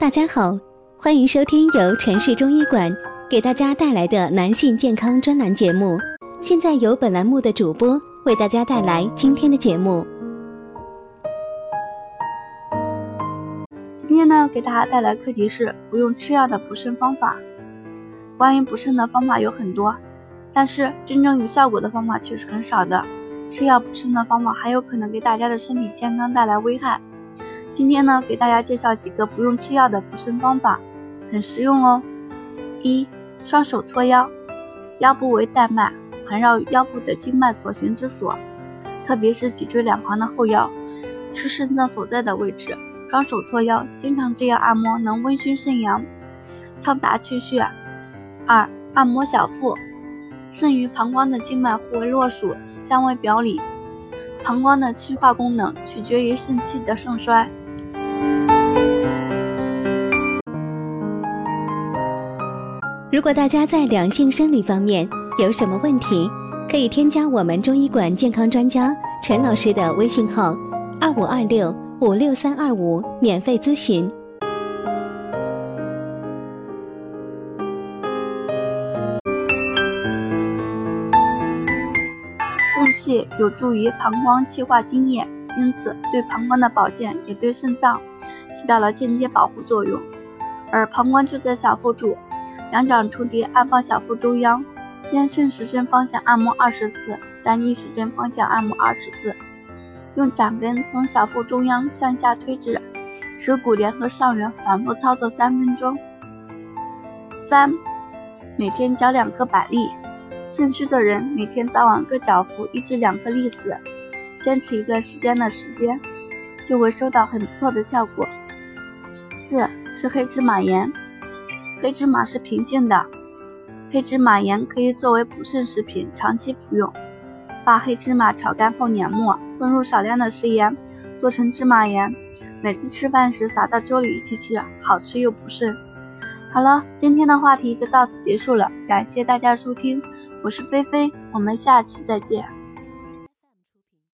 大家好，欢迎收听由城市中医馆给大家带来的男性健康专栏节目。现在由本栏目的主播为大家带来今天的节目。今天呢，给大家带来课题是不用吃药的补肾方法。关于补肾的方法有很多，但是真正有效果的方法却是很少的。吃药补肾的方法还有可能给大家的身体健康带来危害。今天呢，给大家介绍几个不用吃药的补肾方法，很实用哦。一、双手搓腰，腰部为带脉，环绕腰部的经脉所行之所，特别是脊椎两旁的后腰，是肾脏所在的位置。双手搓腰，经常这样按摩，能温煦肾阳，畅达气血。二、按摩小腹，肾与膀胱的经脉互为络属，相为表里。膀胱的气化功能取决于肾气的盛衰。如果大家在两性生理方面有什么问题，可以添加我们中医馆健康专家陈老师的微信号：二五二六五六三二五，免费咨询。肾气有助于膀胱气化津液，因此对膀胱的保健也对肾脏起到了间接保护作用。而膀胱就在小腹处。两掌触地，按放小腹中央，先顺时针方向按摩二十次，再逆时针方向按摩二十次。用掌根从小腹中央向下推至耻骨联合上缘，反复操作三分钟。三，每天嚼两颗板栗。肾虚的人每天早晚各嚼服一至两颗栗子，坚持一段时间的时间，就会收到很不错的效果。四，吃黑芝麻盐。黑芝麻是平性的，黑芝麻盐可以作为补肾食品，长期服用。把黑芝麻炒干后碾末，混入少量的食盐，做成芝麻盐，每次吃饭时撒到粥里一起吃，好吃又补肾。好了，今天的话题就到此结束了，感谢大家收听，我是菲菲，我们下期再见。